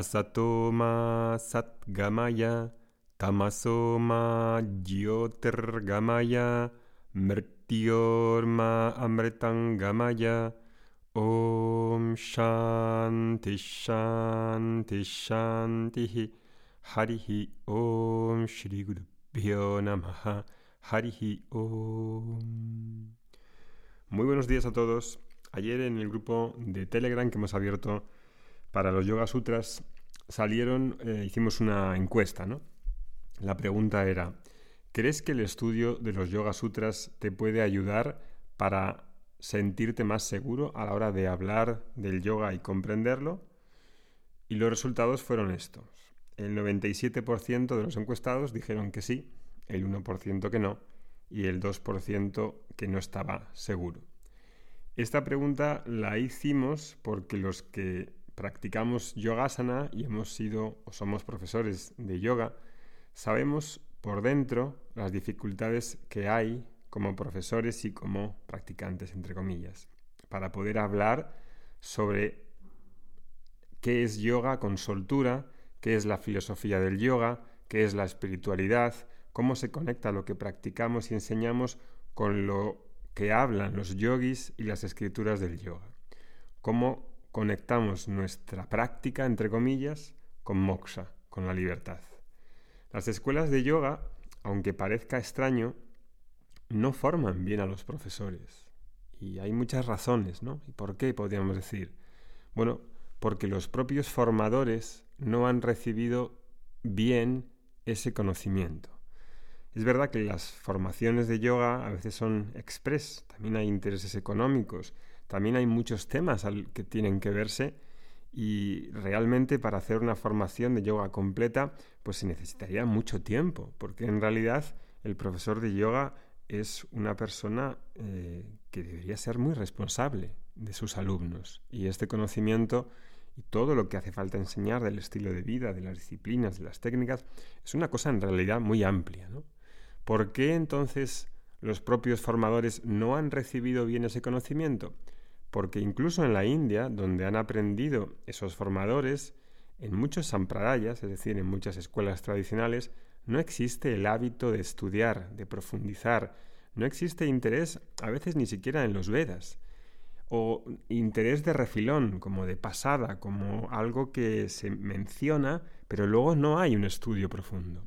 Asatoma Satgamaya Tamasoma Jyotirgamaya Mrityorma Amritangamaya Om Shanti Shanti Shanti Harihi Om Shri Guru Namaha. Harihi Om. Muy buenos días a todos. Ayer en el grupo de Telegram que hemos abierto para los Yoga Sutras salieron, eh, hicimos una encuesta, ¿no? La pregunta era, ¿crees que el estudio de los Yoga Sutras te puede ayudar para sentirte más seguro a la hora de hablar del yoga y comprenderlo? Y los resultados fueron estos. El 97% de los encuestados dijeron que sí, el 1% que no y el 2% que no estaba seguro. Esta pregunta la hicimos porque los que practicamos yogasana y hemos sido o somos profesores de yoga, sabemos por dentro las dificultades que hay como profesores y como practicantes, entre comillas, para poder hablar sobre qué es yoga con soltura, qué es la filosofía del yoga, qué es la espiritualidad, cómo se conecta lo que practicamos y enseñamos con lo que hablan los yogis y las escrituras del yoga, cómo conectamos nuestra práctica, entre comillas, con moksha, con la libertad. Las escuelas de yoga, aunque parezca extraño, no forman bien a los profesores. Y hay muchas razones, ¿no? ¿Y por qué podríamos decir? Bueno, porque los propios formadores no han recibido bien ese conocimiento. Es verdad que las formaciones de yoga a veces son express, también hay intereses económicos, también hay muchos temas que tienen que verse y realmente para hacer una formación de yoga completa pues se necesitaría mucho tiempo, porque en realidad el profesor de yoga es una persona eh, que debería ser muy responsable de sus alumnos y este conocimiento y todo lo que hace falta enseñar del estilo de vida, de las disciplinas, de las técnicas, es una cosa en realidad muy amplia. ¿no? ¿Por qué entonces los propios formadores no han recibido bien ese conocimiento? Porque incluso en la India, donde han aprendido esos formadores, en muchos sampradayas, es decir, en muchas escuelas tradicionales, no existe el hábito de estudiar, de profundizar, no existe interés a veces ni siquiera en los Vedas, o interés de refilón, como de pasada, como algo que se menciona, pero luego no hay un estudio profundo.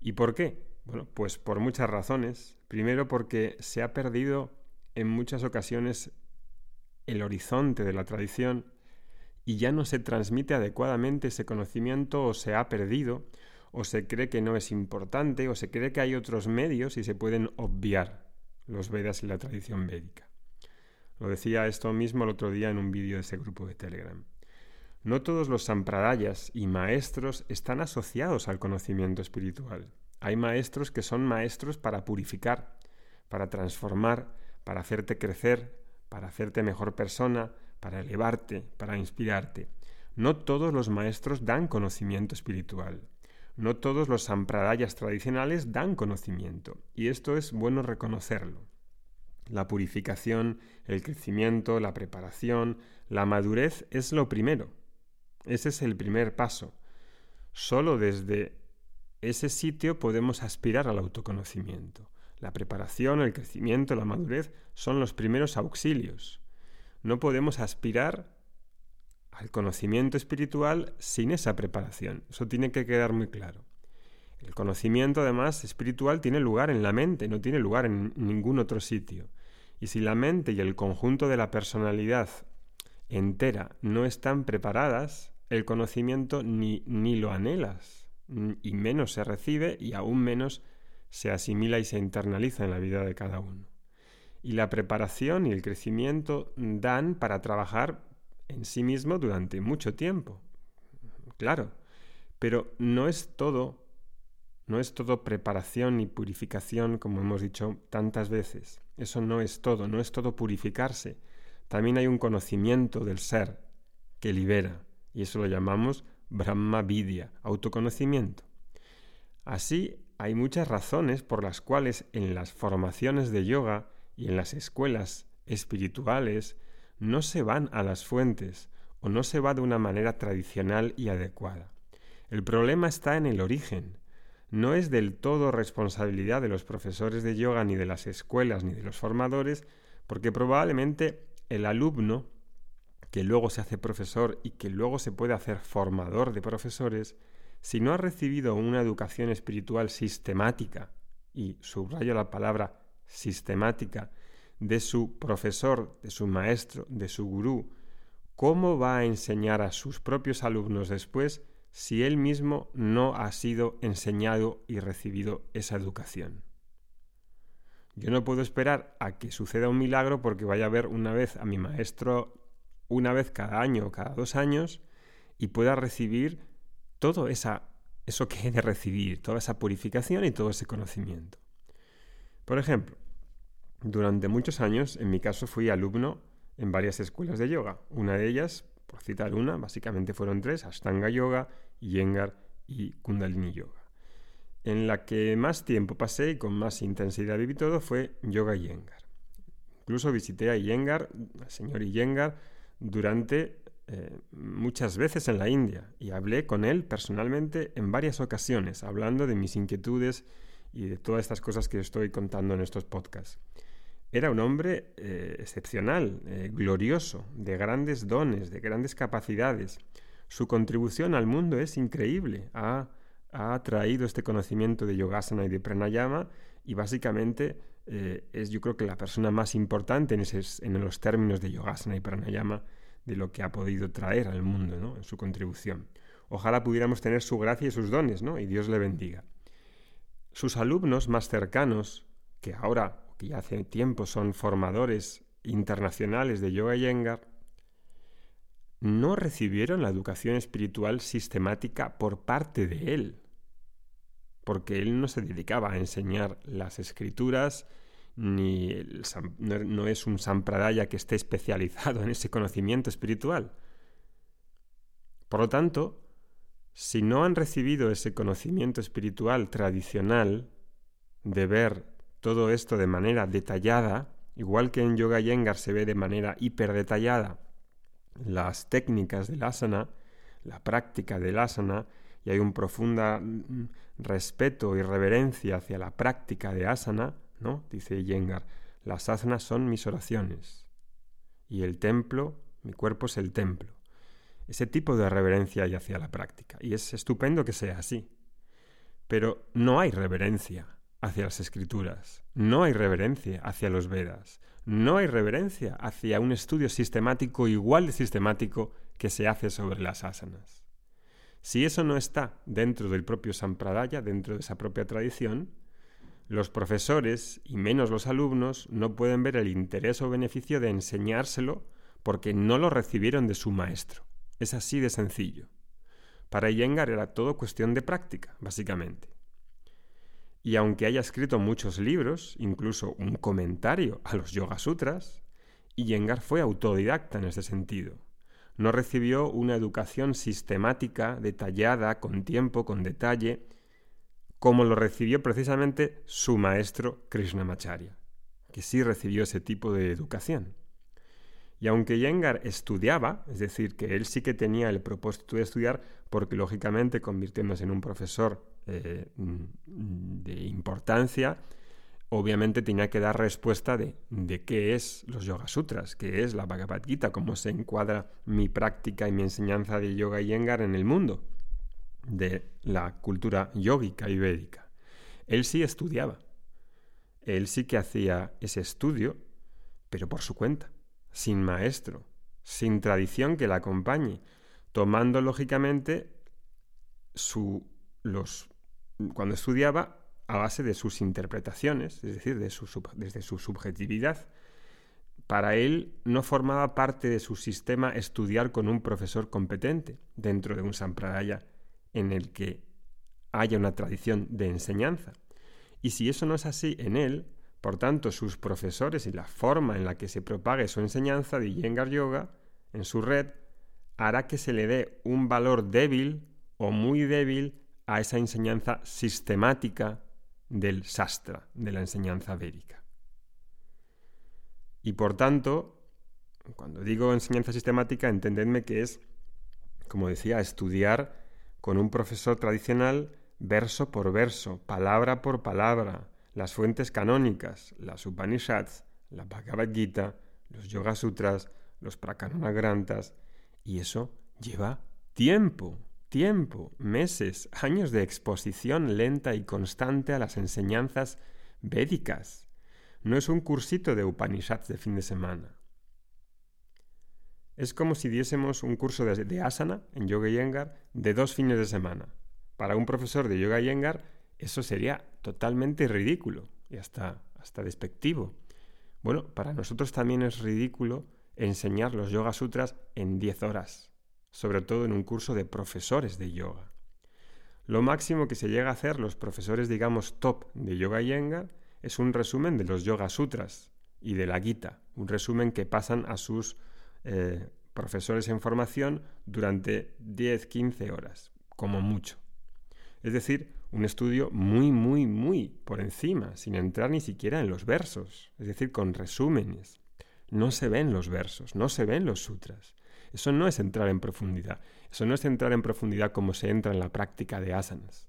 ¿Y por qué? Bueno, pues por muchas razones. Primero porque se ha perdido en muchas ocasiones el horizonte de la tradición y ya no se transmite adecuadamente ese conocimiento o se ha perdido o se cree que no es importante o se cree que hay otros medios y se pueden obviar los Vedas y la tradición védica. Lo decía esto mismo el otro día en un vídeo de ese grupo de Telegram. No todos los sampradayas y maestros están asociados al conocimiento espiritual. Hay maestros que son maestros para purificar, para transformar, para hacerte crecer, para hacerte mejor persona, para elevarte, para inspirarte. No todos los maestros dan conocimiento espiritual. No todos los sampradayas tradicionales dan conocimiento, y esto es bueno reconocerlo. La purificación, el crecimiento, la preparación, la madurez es lo primero. Ese es el primer paso. Solo desde ese sitio podemos aspirar al autoconocimiento. La preparación, el crecimiento, la madurez son los primeros auxilios. No podemos aspirar al conocimiento espiritual sin esa preparación. Eso tiene que quedar muy claro. El conocimiento, además, espiritual tiene lugar en la mente, no tiene lugar en ningún otro sitio. Y si la mente y el conjunto de la personalidad entera no están preparadas, el conocimiento ni, ni lo anhelas, y menos se recibe y aún menos se asimila y se internaliza en la vida de cada uno. Y la preparación y el crecimiento dan para trabajar en sí mismo durante mucho tiempo. Claro, pero no es todo, no es todo preparación y purificación, como hemos dicho tantas veces. Eso no es todo, no es todo purificarse. También hay un conocimiento del ser que libera, y eso lo llamamos Brahma Vidya, autoconocimiento. Así, hay muchas razones por las cuales en las formaciones de yoga y en las escuelas espirituales no se van a las fuentes o no se va de una manera tradicional y adecuada. El problema está en el origen. No es del todo responsabilidad de los profesores de yoga, ni de las escuelas, ni de los formadores, porque probablemente el alumno, que luego se hace profesor y que luego se puede hacer formador de profesores, si no ha recibido una educación espiritual sistemática, y subrayo la palabra sistemática, de su profesor, de su maestro, de su gurú, ¿cómo va a enseñar a sus propios alumnos después si él mismo no ha sido enseñado y recibido esa educación? Yo no puedo esperar a que suceda un milagro porque vaya a ver una vez a mi maestro una vez cada año o cada dos años y pueda recibir todo esa, eso que he de recibir, toda esa purificación y todo ese conocimiento. Por ejemplo, durante muchos años, en mi caso, fui alumno en varias escuelas de yoga. Una de ellas, por citar una, básicamente fueron tres, Ashtanga Yoga, Yengar y Kundalini Yoga. En la que más tiempo pasé y con más intensidad viví todo fue Yoga Yengar. Incluso visité a Yengar, al señor Yengar, durante eh, muchas veces en la India y hablé con él personalmente en varias ocasiones, hablando de mis inquietudes y de todas estas cosas que estoy contando en estos podcasts. Era un hombre eh, excepcional, eh, glorioso, de grandes dones, de grandes capacidades. Su contribución al mundo es increíble. Ha, traído este conocimiento de yogasana y de pranayama y básicamente es yo creo que la persona más importante en, en los términos de yogasana y pranayama de lo que ha podido traer al mundo ¿no? en su contribución. Ojalá pudiéramos tener su gracia y sus dones, ¿no? y Dios le bendiga. Sus alumnos más cercanos, que ahora, que ya hace tiempo son formadores internacionales de yoga yengar, no recibieron la educación espiritual sistemática por parte de él, porque él no se dedicaba a enseñar las escrituras, ni no, es un sampradaya que esté especializado en ese conocimiento espiritual. Por lo tanto, si no han recibido ese conocimiento espiritual tradicional de ver todo esto de manera detallada, igual que en Yoga Yengar se ve de manera hiperdetallada las técnicas del asana, la práctica del asana, y hay un profundo mm, respeto y reverencia hacia la práctica de asana, ¿no? Dice Yengar, las asanas son mis oraciones y el templo, mi cuerpo es el templo. Ese tipo de reverencia hay hacia la práctica y es estupendo que sea así. Pero no hay reverencia hacia las escrituras, no hay reverencia hacia los Vedas, no hay reverencia hacia un estudio sistemático igual de sistemático que se hace sobre las asanas. Si eso no está dentro del propio Sampradaya, dentro de esa propia tradición, los profesores, y menos los alumnos, no pueden ver el interés o beneficio de enseñárselo porque no lo recibieron de su maestro. Es así de sencillo. Para Iyengar era todo cuestión de práctica, básicamente. Y aunque haya escrito muchos libros, incluso un comentario a los Yoga Sutras, Iyengar fue autodidacta en ese sentido. No recibió una educación sistemática, detallada, con tiempo, con detalle, como lo recibió precisamente su maestro Krishnamacharya, que sí recibió ese tipo de educación. Y aunque Yengar estudiaba, es decir, que él sí que tenía el propósito de estudiar, porque lógicamente convirtiéndose en un profesor eh, de importancia, obviamente tenía que dar respuesta de, de, qué es los Yoga Sutras, qué es la Bhagavad Gita, cómo se encuadra mi práctica y mi enseñanza de yoga y Yengar en el mundo de la cultura yógica y védica. Él sí estudiaba. Él sí que hacía ese estudio, pero por su cuenta, sin maestro, sin tradición que la acompañe, tomando lógicamente su, los, cuando estudiaba a base de sus interpretaciones, es decir, de su, desde su subjetividad. Para él no formaba parte de su sistema estudiar con un profesor competente dentro de un sampradaya en el que haya una tradición de enseñanza. Y si eso no es así en él, por tanto, sus profesores y la forma en la que se propague su enseñanza de Yengar Yoga en su red hará que se le dé un valor débil o muy débil a esa enseñanza sistemática del sastra, de la enseñanza védica. Y por tanto, cuando digo enseñanza sistemática, entendedme que es, como decía, estudiar con un profesor tradicional verso por verso, palabra por palabra, las fuentes canónicas, las Upanishads, la Bhagavad Gita, los Yoga Sutras, los Prakarana Granthas, y eso lleva tiempo, tiempo, meses, años de exposición lenta y constante a las enseñanzas védicas. No es un cursito de Upanishads de fin de semana. Es como si diésemos un curso de, asana en Yoga Yengar de dos fines de semana. Para un profesor de Yoga Yengar eso sería totalmente ridículo y hasta, hasta despectivo. Bueno, para nosotros también es ridículo enseñar los Yoga Sutras en 10 horas, sobre todo en un curso de profesores de yoga. Lo máximo que se llega a hacer los profesores, digamos, top de Yoga Yengar es un resumen de los Yoga Sutras y de la Gita, un resumen que pasan a sus eh, profesores en formación durante 10-15 horas, como mucho. Es decir, un estudio muy, muy, muy por encima, sin entrar ni siquiera en los versos, es decir, con resúmenes. No se ven los versos, no se ven los sutras. Eso no es entrar en profundidad, eso no es entrar en profundidad como se entra en la práctica de asanas.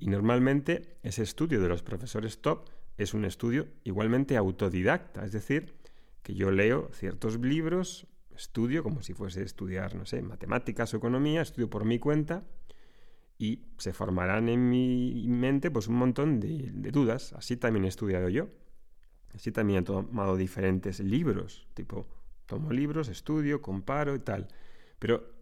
Y normalmente ese estudio de los profesores top es un estudio igualmente autodidacta, es decir, que yo leo ciertos libros, estudio como si fuese estudiar, no sé, matemáticas o economía, estudio por mi cuenta y se formarán en mi mente pues un montón de, dudas. Así también he estudiado yo. Así también he tomado diferentes libros, tipo, tomo libros, estudio, comparo y tal. Pero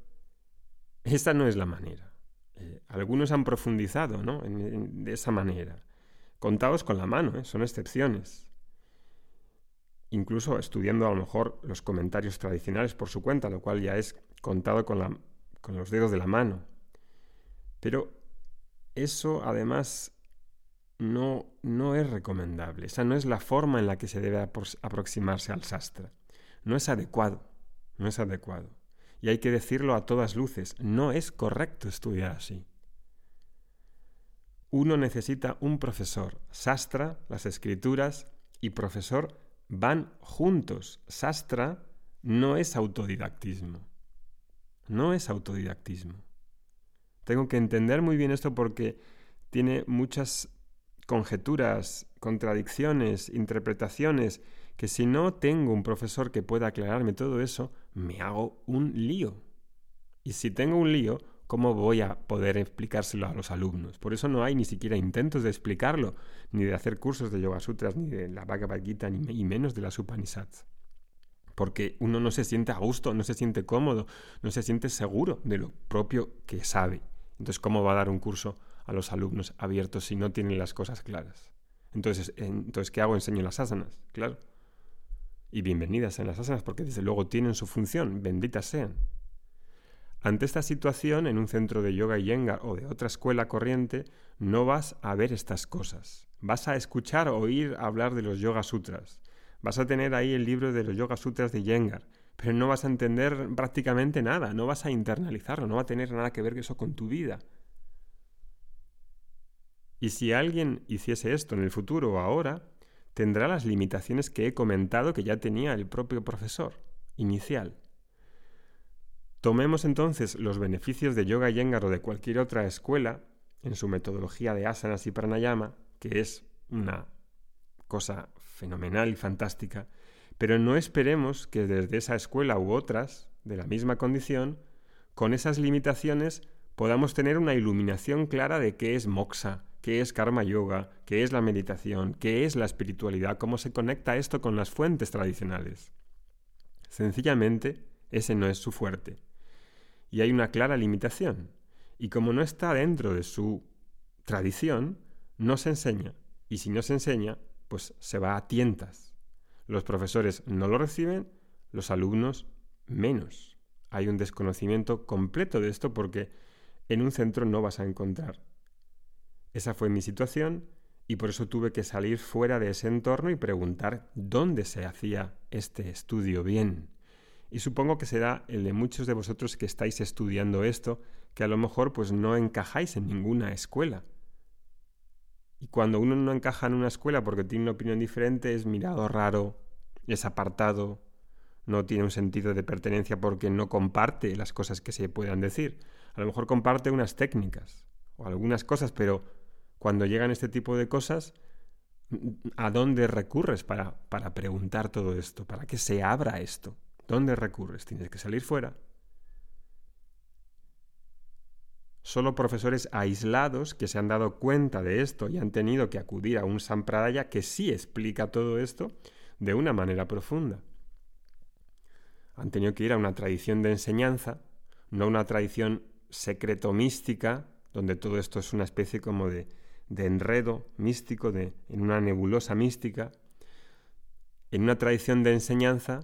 esta no es la manera. Eh, algunos han profundizado ¿no? de esa manera. Contados con la mano, ¿eh? son excepciones. Incluso estudiando a lo mejor los comentarios tradicionales por su cuenta, lo cual ya es contado con, la, con los dedos de la mano. Pero eso además no, no es recomendable. Esa no es la forma en la que se debe aproximarse al sastra. No es adecuado. No es adecuado. Y hay que decirlo a todas luces. No es correcto estudiar así. Uno necesita un profesor. Sastra, las escrituras y profesor van juntos. Sastra no es autodidactismo. No es autodidactismo. Tengo que entender muy bien esto porque tiene muchas conjeturas, contradicciones, interpretaciones, que si no tengo un profesor que pueda aclararme todo eso, me hago un lío. Y si tengo un lío, ¿cómo voy a poder explicárselo a los alumnos? Por eso no hay ni siquiera intentos de explicarlo, ni de hacer cursos de Yoga Sutras, ni de la Bhagavad Gita, ni y menos de las Upanishads. Porque uno no se siente a gusto, no se siente cómodo, no se siente seguro de lo propio que sabe. Entonces, ¿cómo va a dar un curso a los alumnos abiertos si no tienen las cosas claras? Entonces, entonces ¿qué hago? Enseño las asanas, claro. Y bienvenidas en las asanas, porque desde luego tienen su función, benditas sean. Ante esta situación, en un centro de yoga y yengar o de otra escuela corriente, no vas a ver estas cosas. Vas a escuchar o oír hablar de los yoga sutras. Vas a tener ahí el libro de los yoga sutras de Yengar, pero no vas a entender prácticamente nada, no vas a internalizarlo, no va a tener nada que ver eso con tu vida. Y si alguien hiciese esto en el futuro o ahora, tendrá las limitaciones que he comentado que ya tenía el propio profesor inicial. Tomemos entonces los beneficios de Yoga Yengar o de cualquier otra escuela en su metodología de asanas y pranayama, que es una cosa fenomenal y fantástica, pero no esperemos que desde esa escuela u otras, de la misma condición, con esas limitaciones podamos tener una iluminación clara de qué es moksha, qué es karma yoga, qué es la meditación, qué es la espiritualidad, cómo se conecta esto con las fuentes tradicionales. Sencillamente, ese no es su fuerte. Y hay una clara limitación. Y como no está dentro de su tradición, no se enseña. Y si no se enseña, pues se va a tientas. Los profesores no lo reciben, los alumnos menos. Hay un desconocimiento completo de esto porque en un centro no vas a encontrar. Esa fue mi situación y por eso tuve que salir fuera de ese entorno y preguntar dónde se hacía este estudio bien. Y supongo que será el de muchos de vosotros que estáis estudiando esto, que a lo mejor pues no encajáis en ninguna escuela. Y cuando uno no encaja en una escuela porque tiene una opinión diferente, es mirado raro, es apartado, no tiene un sentido de pertenencia porque no comparte las cosas que se puedan decir. A lo mejor comparte unas técnicas o algunas cosas, pero cuando llegan este tipo de cosas, ¿a dónde recurres para, para preguntar todo esto? ¿Para que se abra esto? ¿Dónde recurres? Tienes que salir fuera. Solo profesores aislados que se han dado cuenta de esto y han tenido que acudir a un Sampradaya que sí explica todo esto de una manera profunda. Han tenido que ir a una tradición de enseñanza, no una tradición secreto-mística, donde todo esto es una especie como de, de enredo místico, de, en una nebulosa mística, en una tradición de enseñanza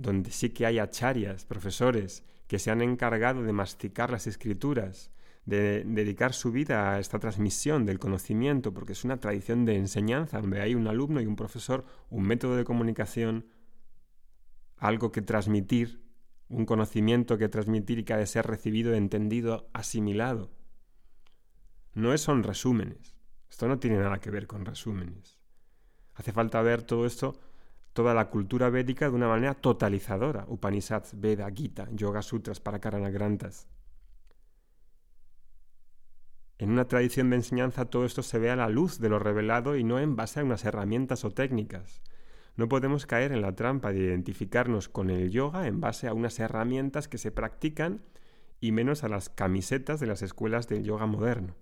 donde sí que hay acharyas, profesores, que se han encargado de masticar las escrituras, de dedicar su vida a esta transmisión del conocimiento, porque es una tradición de enseñanza, donde hay un alumno y un profesor, un método de comunicación, algo que transmitir, un conocimiento que transmitir y que ha de ser recibido, entendido, asimilado. No son resúmenes. Esto no tiene nada que ver con resúmenes. Hace falta ver todo esto, toda la cultura védica de una manera totalizadora. Upanishads, Veda, Gita, Yoga Sutras, para Grantas. En una tradición de enseñanza todo esto se ve a la luz de lo revelado y no en base a unas herramientas o técnicas. No podemos caer en la trampa de identificarnos con el yoga en base a unas herramientas que se practican y menos a las camisetas de las escuelas del yoga moderno.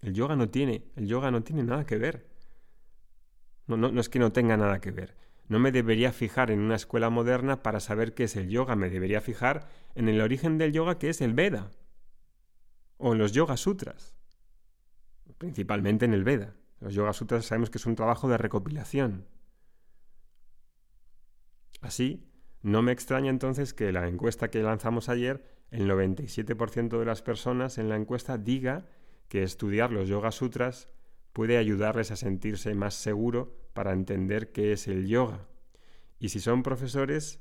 El yoga no tiene, el yoga no tiene nada que ver. No, no, no es que no tenga nada que ver. No me debería fijar en una escuela moderna para saber qué es el yoga, me debería fijar en el origen del yoga que es el Veda o en los Yoga Sutras, principalmente en el Veda. Los Yoga Sutras sabemos que es un trabajo de recopilación. Así, no me extraña entonces que la encuesta que lanzamos ayer, el 97% de las personas en la encuesta diga que estudiar los Yoga Sutras puede ayudarles a sentirse más seguro para entender qué es el yoga. Y si son profesores,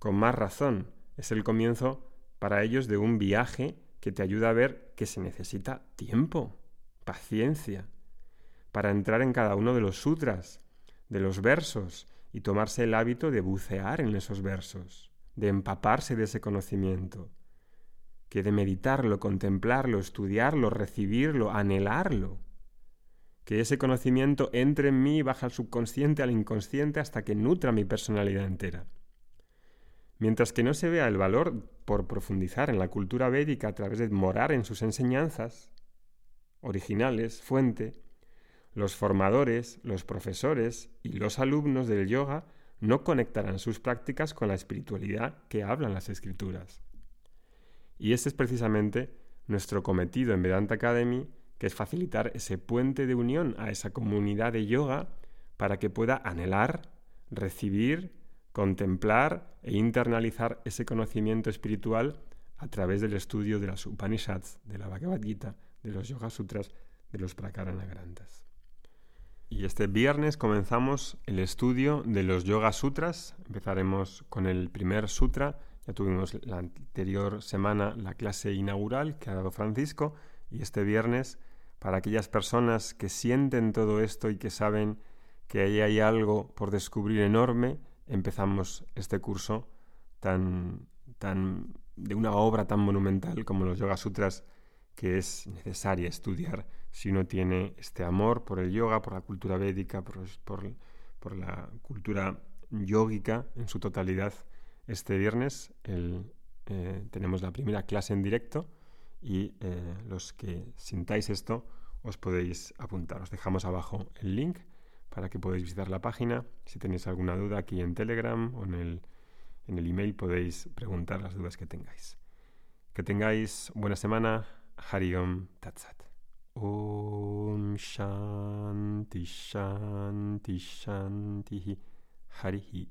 con más razón, es el comienzo para ellos de un viaje que te ayuda a ver que se necesita tiempo, paciencia, para entrar en cada uno de los sutras, de los versos, y tomarse el hábito de bucear en esos versos, de empaparse de ese conocimiento, que de meditarlo, contemplarlo, estudiarlo, recibirlo, anhelarlo, que ese conocimiento entre en mí y baja al subconsciente, al inconsciente, hasta que nutra mi personalidad entera. Mientras que no se vea el valor por profundizar en la cultura védica a través de morar en sus enseñanzas originales, fuente, los formadores, los profesores y los alumnos del yoga no conectarán sus prácticas con la espiritualidad que hablan las escrituras. Y este es precisamente nuestro cometido en Vedanta Academy, que es facilitar ese puente de unión a esa comunidad de yoga para que pueda anhelar, recibir contemplar e internalizar ese conocimiento espiritual a través del estudio de las Upanishads, de la Bhagavad Gita, de los Yoga Sutras, de los Prakarana Granthas. Y este viernes comenzamos el estudio de los Yoga Sutras. Empezaremos con el primer sutra. Ya tuvimos la anterior semana la clase inaugural que ha dado Francisco. Y este viernes, para aquellas personas que sienten todo esto y que saben que ahí hay algo por descubrir enorme, empezamos este curso tan, tan de una obra tan monumental como los Yoga Sutras que es necesaria estudiar si uno tiene este amor por el yoga, por la cultura védica, por, por, la cultura yógica en su totalidad. Este viernes eh, tenemos la primera clase en directo y eh, los que sintáis esto os podéis apuntar. Os dejamos abajo el link para que podáis visitar la página. Si tenéis alguna duda aquí en Telegram o en el, en el email podéis preguntar las dudas que tengáis. Que tengáis buena semana. Hariom Tatsat. Om Shanti Shanti Shanti Harihi